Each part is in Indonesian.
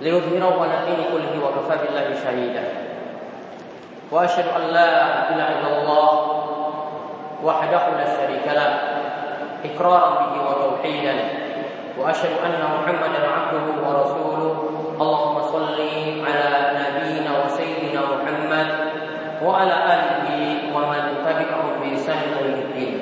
ليظهره على الدين كله وكفى بالله شهيدا. وأشهد أن لا إله إلا الله وحده لا شريك له إقرارا به وتوحيدا. وأشهد أن محمدا عبده ورسوله. اللهم صل على نبينا وسيدنا محمد وعلى آله ومن تبعهم بإحسان إلى الدين.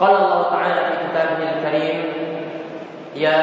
قال الله تعالى في كتابه الكريم يا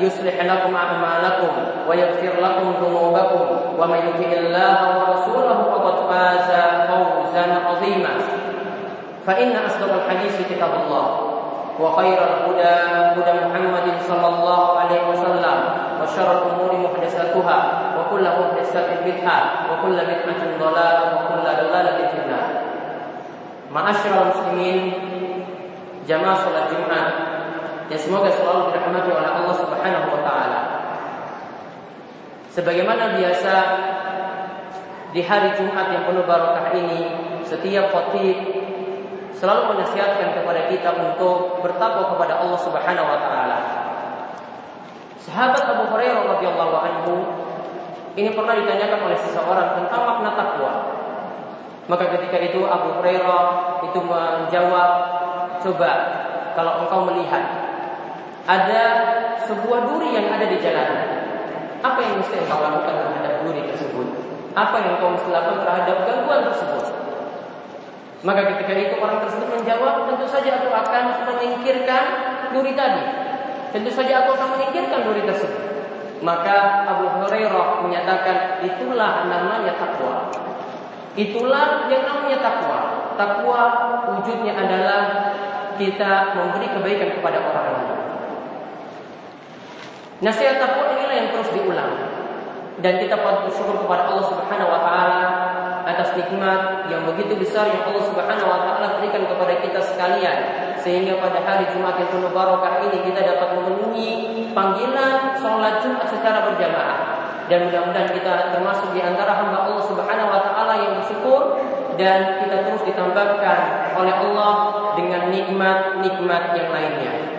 يصلح لكم أعمالكم ويغفر لكم ذنوبكم ومن يطع الله ورسوله فقد فاز فوزا عظيما. فإن أصدق الحديث كتاب الله وخير الهدى هدى محمد صلى الله عليه وسلم وشر الأمور محدثاتها وكل محدثة بدعة وكل بدعة ضلالة وكل ضلالة في النار. Ma'asyiral muslimin jamaah salat Jumat yang semoga selalu dirahmati oleh Allah Subhanahu wa taala. Sebagaimana biasa di hari Jumat yang penuh barokah ini, setiap khatib selalu menasihatkan kepada kita untuk bertakwa kepada Allah Subhanahu wa taala. Sahabat Abu Hurairah radhiyallahu anhu ini pernah ditanyakan oleh seseorang tentang makna takwa. Maka ketika itu Abu Hurairah itu menjawab, "Coba kalau engkau melihat ada sebuah duri yang ada di jalanan, apa yang mesti engkau lakukan terhadap duri tersebut? Apa yang engkau mesti lakukan terhadap gangguan tersebut?" Maka ketika itu orang tersebut menjawab, "Tentu saja aku akan menyingkirkan duri tadi. Tentu saja aku akan menyingkirkan duri tersebut." Maka Abu Hurairah menyatakan, "Itulah namanya takwa." Itulah yang namanya takwa. Takwa wujudnya adalah kita memberi kebaikan kepada orang lain. Nasihat takwa inilah yang terus diulang. Dan kita patut bersyukur kepada Allah Subhanahu wa taala atas nikmat yang begitu besar yang Allah Subhanahu wa taala berikan kepada kita sekalian sehingga pada hari Jumat yang penuh barokah ini kita dapat memenuhi panggilan sholat Jumat secara berjamaah dan mudah-mudahan kita termasuk di antara hamba Allah Subhanahu wa taala yang bersyukur dan kita terus ditambahkan oleh Allah dengan nikmat-nikmat yang lainnya.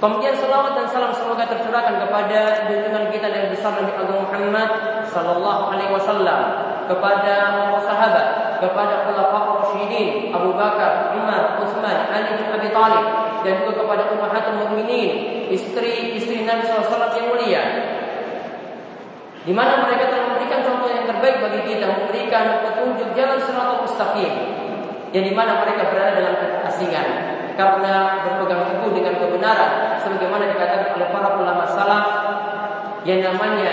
Kemudian salawat dan salam semoga tercurahkan kepada junjungan kita dan besar Nabi Agung Muhammad sallallahu alaihi wasallam, kepada sahabat, kepada khulafaur rasyidin Abu Bakar, Umar, Utsman, Ali bin Abi Thalib dan juga kepada ummahatul mukminin, istri-istri Nabi wasallam yang mulia di mana mereka telah memberikan contoh yang terbaik bagi kita, memberikan petunjuk jalan siratal mustaqim. Yang di mana mereka berada dalam keasingan karena berpegang teguh dengan kebenaran sebagaimana dikatakan oleh para ulama salaf yang namanya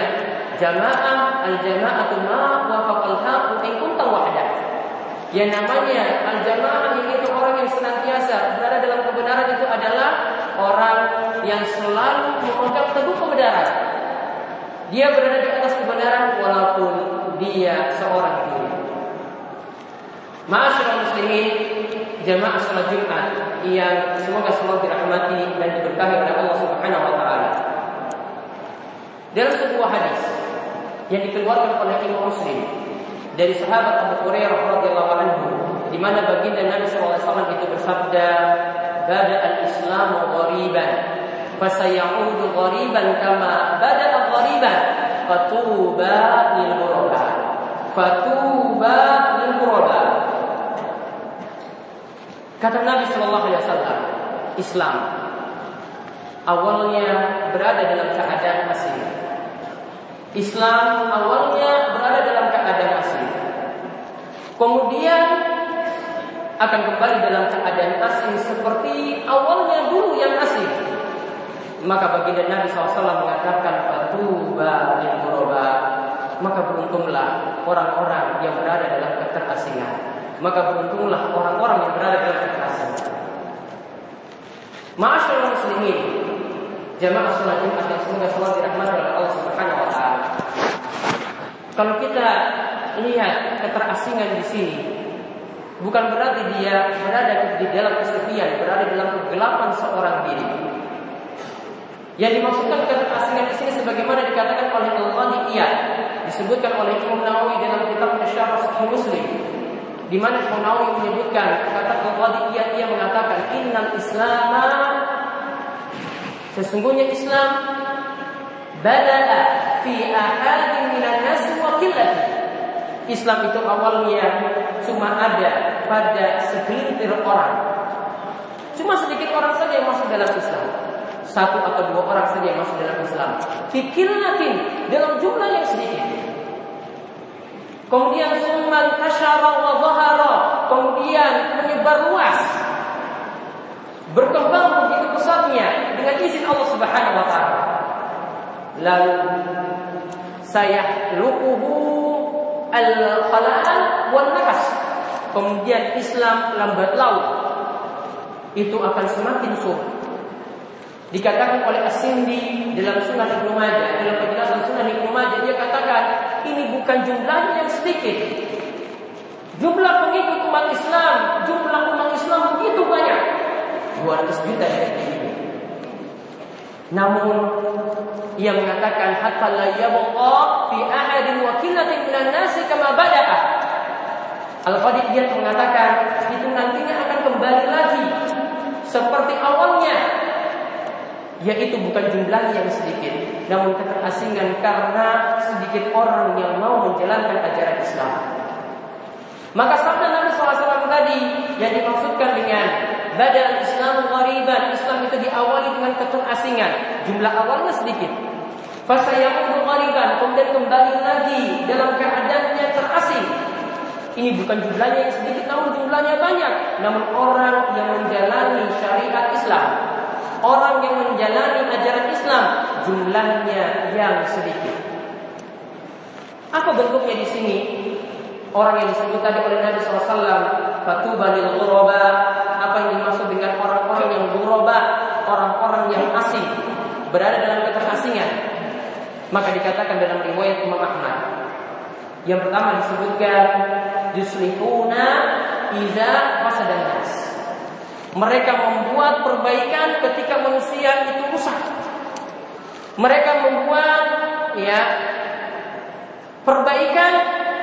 jamaah al-jama'atu ma wafaqal haq in. Yang namanya al-jamaah itu orang yang senantiasa berada dalam kebenaran itu adalah orang yang selalu memegang teguh kebenaran dia berada di atas kebenaran walaupun dia seorang diri. Ma'asyiral muslimin, jamaah salat Jumat yang semoga selalu dirahmati dan diberkahi oleh Allah Subhanahu wa taala. Dalam sebuah hadis yang dikeluarkan oleh Imam Muslim dari sahabat Abu Hurairah radhiyallahu anhu di mana baginda Nabi SAW itu bersabda, "Bada al-Islamu ghariban fasayaudu ghariban kama bada'a ghariban fatuba lil ghuraba fatuba lil ghuraba kata Nabi sallallahu alaihi wasallam Islam awalnya berada dalam keadaan asing Islam awalnya berada dalam keadaan asing kemudian akan kembali dalam keadaan asing seperti awalnya dulu yang asing maka baginda Nabi SAW mengatakan lil ghuraba. Maka maka beruntunglah orang-orang yang berada dalam keterasingan. Maka beruntunglah orang-orang yang berada dalam keterasingan. Ma'asyiral muslimin, jamaah salat Jumat yang semoga salat dirahmati oleh Allah Subhanahu wa taala. Kalau kita lihat keterasingan di sini, bukan berarti dia berada di dalam kesepian, berada dalam kegelapan seorang diri. Yang dimaksudkan keterasingan di sini sebagaimana dikatakan oleh Al-Qadi disebutkan oleh Imam Nawawi dalam kitab Syarah Muslim di mana Imam Nawawi menyebutkan kata Al-Qadi ia mengatakan innal Islam sesungguhnya Islam bada'a fi ahadin minan nas wa Islam itu awalnya cuma ada pada segelintir orang. Cuma sedikit orang saja yang masuk dalam Islam satu atau dua orang saja yang masuk dalam Islam. Fikirnatin dalam jumlah yang sedikit. Kemudian summan tasyara wa zahara. Kemudian menyebar luas. Berkembang begitu pesatnya dengan izin Allah Subhanahu wa taala. Lalu saya lukuhu al-khalal wal nafas. Kemudian Islam lambat laun itu akan semakin sulit Dikatakan oleh As-Sindi dalam Sunan Ibnu Majah, dalam penjelasan Sunan Ibnu Majah dia katakan ini bukan jumlahnya yang sedikit. Jumlah pengikut umat Islam, jumlah umat Islam begitu banyak. 200 juta ya. Namun ia mengatakan hatta la yabqa fi ahadin wa qillatin minan nasi kama bada'a. Al-Qadir dia mengatakan itu nantinya akan kembali lagi seperti awalnya yaitu bukan jumlah yang sedikit, namun keterasingan karena sedikit orang yang mau menjalankan ajaran Islam. Maka sabda Nabi SAW tadi yang dimaksudkan dengan badal Islam ghariban, Islam itu diawali dengan keterasingan, jumlah awalnya sedikit. Fasayamudu ghariban, kemudian kembali lagi dalam keadaannya terasing. Ini bukan jumlahnya yang sedikit, namun jumlahnya banyak. Namun orang yang menjalani syariat Islam orang yang menjalani ajaran Islam jumlahnya yang sedikit. Apa bentuknya di sini? Orang yang disebut tadi oleh Nabi SAW Fatuba lil ghuraba. Apa yang dimaksud dengan orang-orang yang ghuraba? Orang-orang yang asing Berada dalam keterasingan Maka dikatakan dalam riwayat Imam Ahmad. Yang pertama disebutkan Yuslihuna Iza fasadan nas mereka membuat perbaikan ketika manusia itu rusak. Mereka membuat ya perbaikan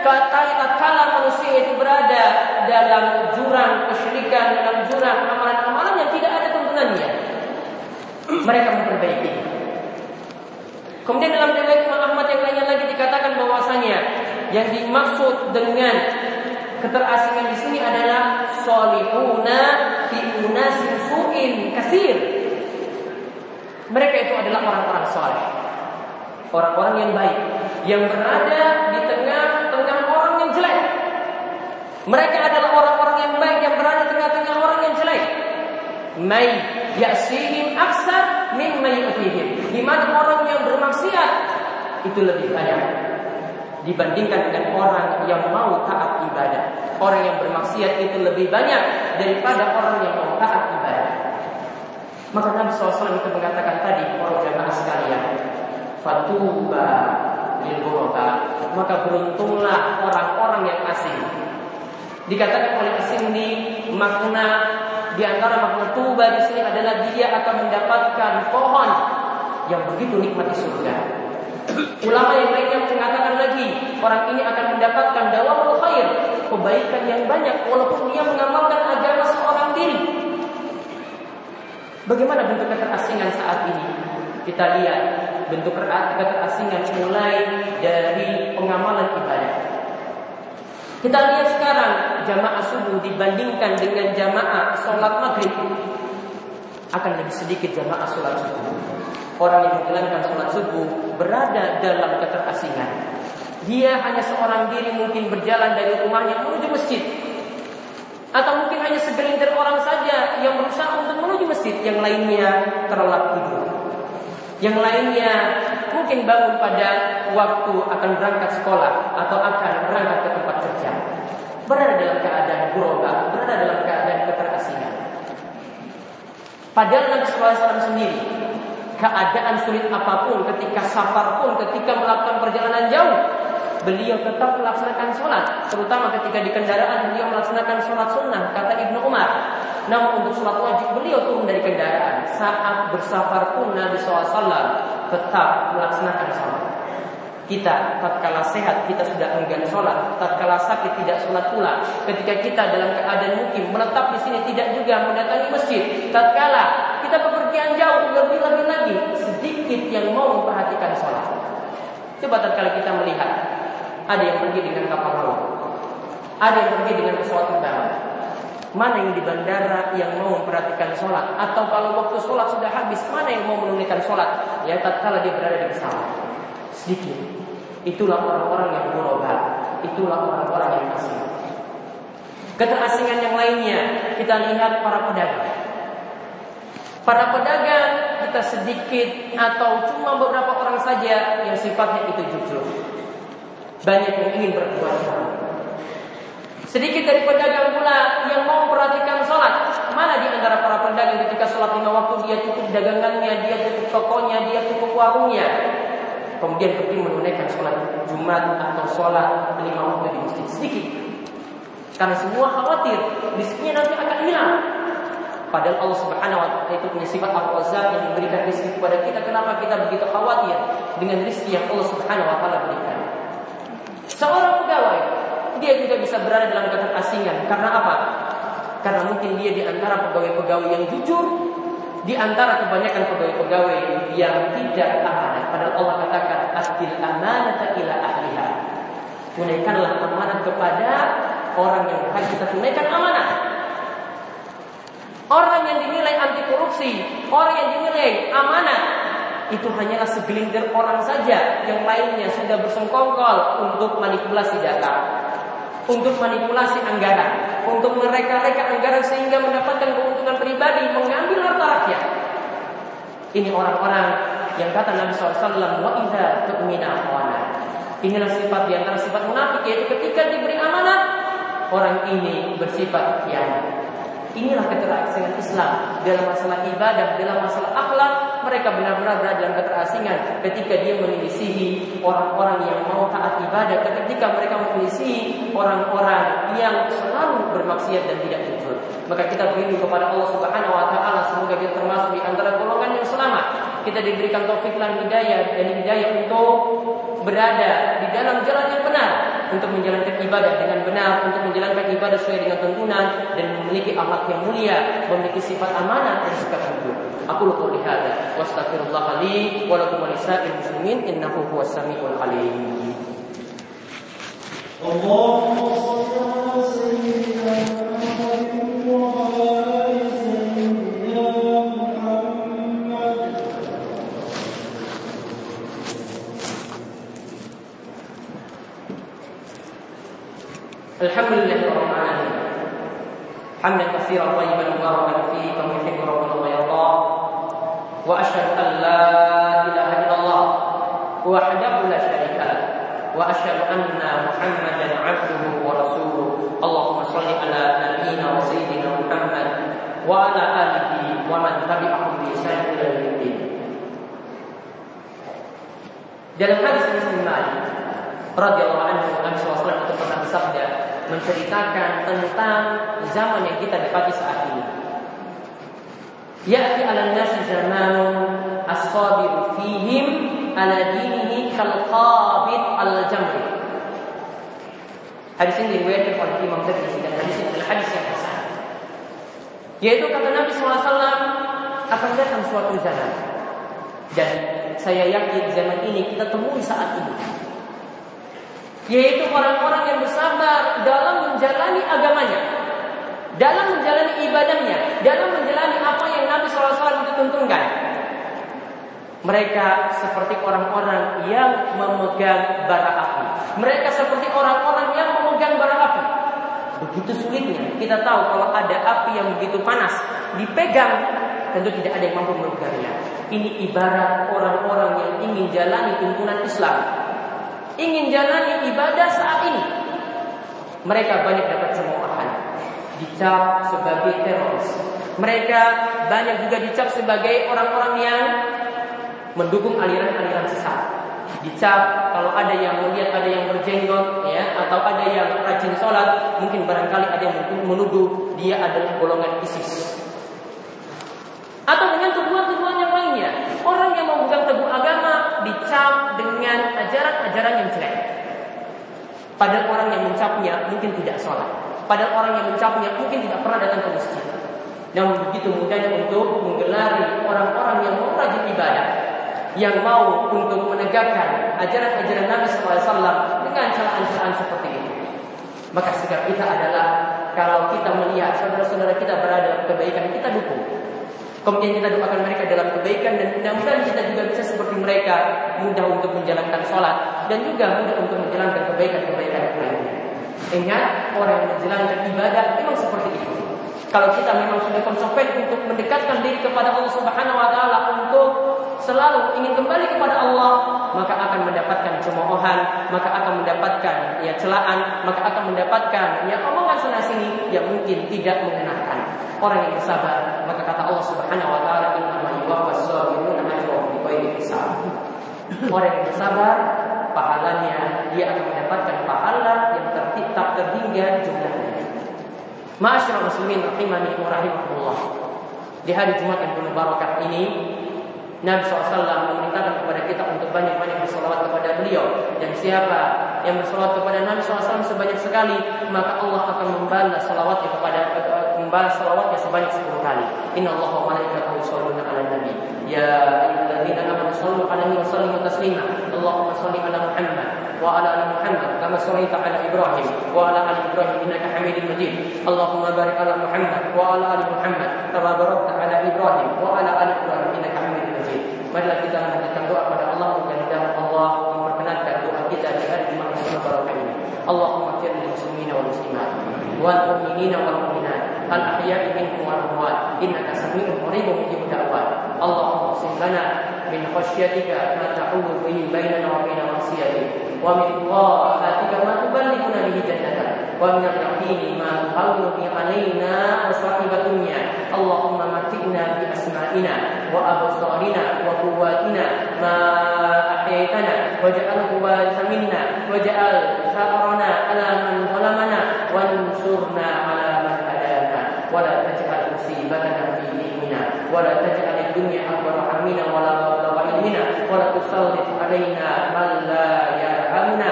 kala manusia itu berada dalam jurang kesyirikan, dalam jurang amalan-amalan yang tidak ada tuntunannya. Mereka memperbaiki. Kemudian dalam riwayat Imam Ahmad yang lainnya lagi dikatakan bahwasanya yang dimaksud dengan keterasingan di sini adalah solihuna fi unasin kasir. Mereka itu adalah orang-orang soleh, orang-orang yang baik, yang berada di tengah-tengah orang yang jelek. Mereka adalah orang-orang yang baik yang berada di tengah-tengah orang yang jelek. Mai yasihim aksar min yu'tihim. Di mana orang yang bermaksiat itu lebih banyak dibandingkan dengan orang yang mau taat ibadah. Orang yang bermaksiat itu lebih banyak daripada orang yang mau taat ibadah. Maka Nabi SAW itu mengatakan tadi para jamaah sekalian, fatuba lil maka beruntunglah orang-orang yang asing. Dikatakan oleh asing di makna di antara makna tuba di sini adalah dia akan mendapatkan pohon yang begitu nikmat di surga. Ulama yang lainnya lagi, orang ini akan mendapatkan dawamul khair, kebaikan yang banyak walaupun dia mengamalkan agama seorang diri. Bagaimana bentuk keterasingan saat ini? Kita lihat bentuk keterasingan mulai dari pengamalan ibadah. Kita lihat sekarang jamaah subuh dibandingkan dengan jamaah sholat maghrib akan lebih sedikit jamaah sholat subuh orang yang menjalankan sholat subuh berada dalam keterasingan. Dia hanya seorang diri mungkin berjalan dari rumahnya menuju masjid. Atau mungkin hanya segelintir orang saja yang berusaha untuk menuju masjid. Yang lainnya terlelap tidur. Yang lainnya mungkin bangun pada waktu akan berangkat sekolah atau akan berangkat ke tempat kerja. Berada dalam keadaan buroba, berada dalam keadaan keterasingan. Padahal Nabi SAW sendiri keadaan sulit apa pun ketika safar pun ketika melakukan perjalanan jauh beliau tetap melaksanakan sholat terutama ketika di kendaraan beliau melaksanakan sholat sunnah kata Ibnu Umar. Namun untuk sholat wajib beliau turun dari kendaraan. Saat bersafar pun Nabi SAW tetap melaksanakan sholat. Kita tatkala sehat kita sudah enggan sholat. Tatkala sakit tidak sholat pula. Ketika kita dalam keadaan mungkin menetap di sini tidak juga mendatangi masjid. Tatkala kita bepergian jauh lebih-lebih lagi sedikit yang mau memperhatikan sholat. Coba tatkala kita melihat ada yang pergi dengan kapal laut. Ada yang pergi dengan pesawat terbang. Mana yang di bandara yang mau memperhatikan sholat Atau kalau waktu sholat sudah habis Mana yang mau menunaikan sholat Ya tatkala dia berada di pesawat. Sedikit. Itulah orang-orang yang berubah. Itulah orang-orang yang asing. Keterasingan yang lainnya Kita lihat para pedagang. Para pedagang kita sedikit Atau cuma beberapa orang saja Yang sifatnya itu jujur Banyak yang ingin berbuat Sedikit dari pedagang pula yang mau memperhatikan sholat. Mana di antara para pedagang ketika sholat lima waktu dia tutup dagangannya, dia tutup tokonya, dia tutup warungnya. Kemudian pergi menunaikan sholat Jumat atau sholat lima waktu di masjid sedikit. Karena semua khawatir rizkinya nanti akan hilang. Padahal Allah Subhanahu wa taala itu punya sifat Al-Razzaq yang memberikan rezeki kepada kita. Kenapa kita begitu khawatir dengan rezeki yang Allah Subhanahu wa taala berikan? Seorang pegawai dia juga bisa berada dalam keterasingan. Karena apa? Karena mungkin dia di antara pegawai-pegawai yang jujur, di antara kebanyakan pegawai-pegawai yang tidak amanah. Padahal Allah katakan, "Adil amanata ila ahliha." Tunaikanlah amanah kepada orang yang berhak kita tunaikan amanah. Orang yang dinilai anti korupsi, orang yang dinilai amanah, itu hanyalah segelintir orang saja yang lainnya sudah bersengkongkol untuk manipulasi data untuk manipulasi anggaran, untuk mereka-reka anggaran sehingga mendapatkan keuntungan pribadi, mengambil harta rakyat. Ini orang-orang yang kata Nabi SAW, wa idza tu'mina Inilah sifat antara sifat munafik yaitu ketika diberi amanah orang ini bersifat khianat. Inilah keterasingan Islam dalam masalah ibadah, dalam masalah akhlak. Mereka benar-benar berada dalam keterasingan ketika dia menyelisihi orang-orang yang mau taat ibadah, ketika mereka menyelisihi orang-orang yang selalu bermaksiat dan tidak jujur. Maka kita berlindung kepada Allah Subhanahu wa taala semoga kita termasuk di antara golongan yang selamat. Kita diberikan taufik dan hidayah dan hidayah untuk berada di dalam jalan yang benar untuk menjalankan ibadah dengan benar, untuk menjalankan ibadah sesuai dengan tuntunan dan memiliki akhlak yang mulia, memiliki sifat amanah dan sikap jujur. Aku lupa lihat. Wastaghfirullah li wa lakum muslimin innahu huwas samiul alim. Allahumma الحمد لله رب العالمين. حمدا كثيرا طيبا مباركا فيه كما يحب ربنا ويرضى وأشهد أن لا إله إلا الله وحده لا شريك له. وأشهد أن محمدا عبده ورسوله. اللهم صل على نبينا وسيدنا محمد وعلى آله ومن تبعهم بإحسان إلى يوم الدين. Dalam hadis Muslim Malik radhiyallahu anhu Nabi SAW itu pernah bersabda menceritakan tentang zaman yang kita dapati saat ini. Ya'ti 'ala nasi zamanun as-sabiru fihim 'ala dinihi kal qabid al-jamri. Hadis ini diriwayatkan oleh Imam Tirmidzi dan hadis ini adalah hadis yang hasan. Yaitu kata Nabi SAW akan datang suatu zaman dan saya yakin zaman ini kita temui saat ini yaitu orang-orang yang bersabar dalam menjalani agamanya, dalam menjalani ibadahnya, dalam menjalani apa yang Nabi SAW itu tuntunkan. Mereka seperti orang-orang yang memegang bara api. Mereka seperti orang-orang yang memegang bara api. Begitu sulitnya. Kita tahu kalau ada api yang begitu panas, dipegang tentu tidak ada yang mampu menukarinya. Ini ibarat orang-orang yang ingin jalani tuntunan Islam, ingin jalani ibadah saat ini. Mereka banyak dapat cemoohan, dicap sebagai teroris. Mereka banyak juga dicap sebagai orang-orang yang mendukung aliran-aliran sesat dicap kalau ada yang melihat ada yang berjenggot ya atau ada yang rajin sholat mungkin barangkali ada yang menuduh dia adalah golongan ISIS atau dengan tuduhan-tuduhan yang lainnya orang yang memegang teguh agama dicap dengan ajaran-ajaran yang jelek padahal orang yang mencapnya mungkin tidak sholat padahal orang yang mencapnya mungkin tidak pernah datang ke masjid namun begitu mudahnya untuk menggelari orang-orang yang mau rajin ibadah yang mau untuk menegakkan ajaran-ajaran Nabi SAW dengan celaan-celaan seperti ini. Maka sikap kita adalah kalau kita melihat saudara-saudara kita berada dalam kebaikan, kita dukung. Kemudian kita doakan mereka dalam kebaikan dan mudah-mudahan kita juga bisa seperti mereka mudah untuk menjalankan sholat dan juga mudah untuk menjalankan kebaikan-kebaikan yang lainnya. Ingat orang yang menjalankan ibadah memang seperti itu. Kalau kita memang sudah konsekuensi untuk mendekatkan diri kepada Allah Subhanahu Wa Taala untuk selalu ingin kembali kepada Allah, maka akan mendapatkan cemoohan, maka akan mendapatkan ya celaan, maka akan mendapatkan ya omongan sana sini yang mungkin tidak mengenakan. Orang yang bersabar, kata Allah Subhanahu wa taala, "Innama yuwaffas sabiruna ajrahum bighairi hisab." Orang yang bersabar, pahalanya dia akan mendapatkan pahala yang tertitap terhingga jumlahnya. Masyaallah muslimin rahimani wa rahimakumullah. Di hari Jumat yang penuh barakah ini Nabi SAW memerintahkan kepada kita untuk banyak-banyak bersolawat kepada beliau Dan siapa yang bersolawat kepada Nabi SAW sebanyak sekali Maka Allah akan membalas solawatnya kepada Membalas solawatnya sebanyak 10 kali. Inna Allah wa malaikatahu yusalluna ala nabi. Ya ayyuhalladzina amanu sallu alaihi wa sallimu taslima. Allahumma salli ala Muhammad wa ala ali Muhammad kama sallaita ala Ibrahim wa ala ali Ibrahim innaka Hamidum Majid. Allahumma barik ala Muhammad wa ala ali Muhammad kama barakta ala Ibrahim wa ala ali Ibrahim innaka Hamidum Majid. Marilah kita mengajukan doa kepada Allah mudah-mudahan Allah memperkenankan doa kita di hari Jumat yang ini. Allahumma fir lil muslimin wal muslimat wal mu'minin wal mu'minat al ahya'i minhum wal amwat innaka samii'un qaribun mujibud da'wat. Allahumma qsim lana min khasyyatika ma ta'ulu bihi bainana wa bain ma'siyatik wa min ta'atika ma tuballighuna bihi jannatak wa min al-yaqini ma tuhawwinu bi alaina masa'ib dunya. Allahumma matikna bi asma'ina وأبصارنا وقواتنا ما أحييتنا واجعله وارث منا واجعل ثأرنا على من ظلمنا وانصرنا على من هدانا ولا تجعل مصيبتنا في ديننا ولا تجعل الدنيا أكبر همنا ولا مبلغ علمنا ولا تسلط علينا من لا يرحمنا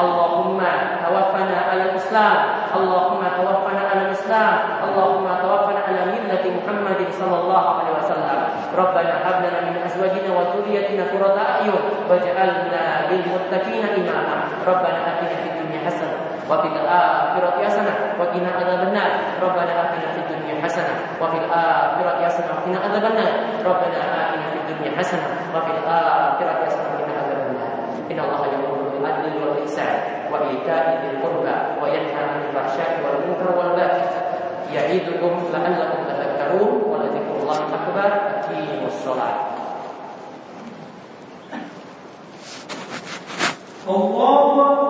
اللهم توفنا على الإسلام اللهم توفنا على الإسلام اللهم توفنا على ملة محمد صلى الله عليه وسلم ربنا هب لنا من أزواجنا وذريتنا قرة أعين واجعلنا للمتقين إماما ربنا آتنا في الدنيا حسنة wa fil akhirati hasanah. Wa qina adzabannar. Rabbana atina fid dunya hasanah. Wa fil akhirati hasanah. Wa qina adzabannar. Rabbana atina fid dunya hasanah. Wa fil akhirati hasanah. Wa qina adzabannar. Inna allaha ya'muru bil adli wal ihsan. Wa ita'i dzil qurba. Wa yanha 'anil fahsya'i wal munkar wal baghi ya'idukum la'allakum tadhakkarun. Wa la akbar. Aqimus shalah Allah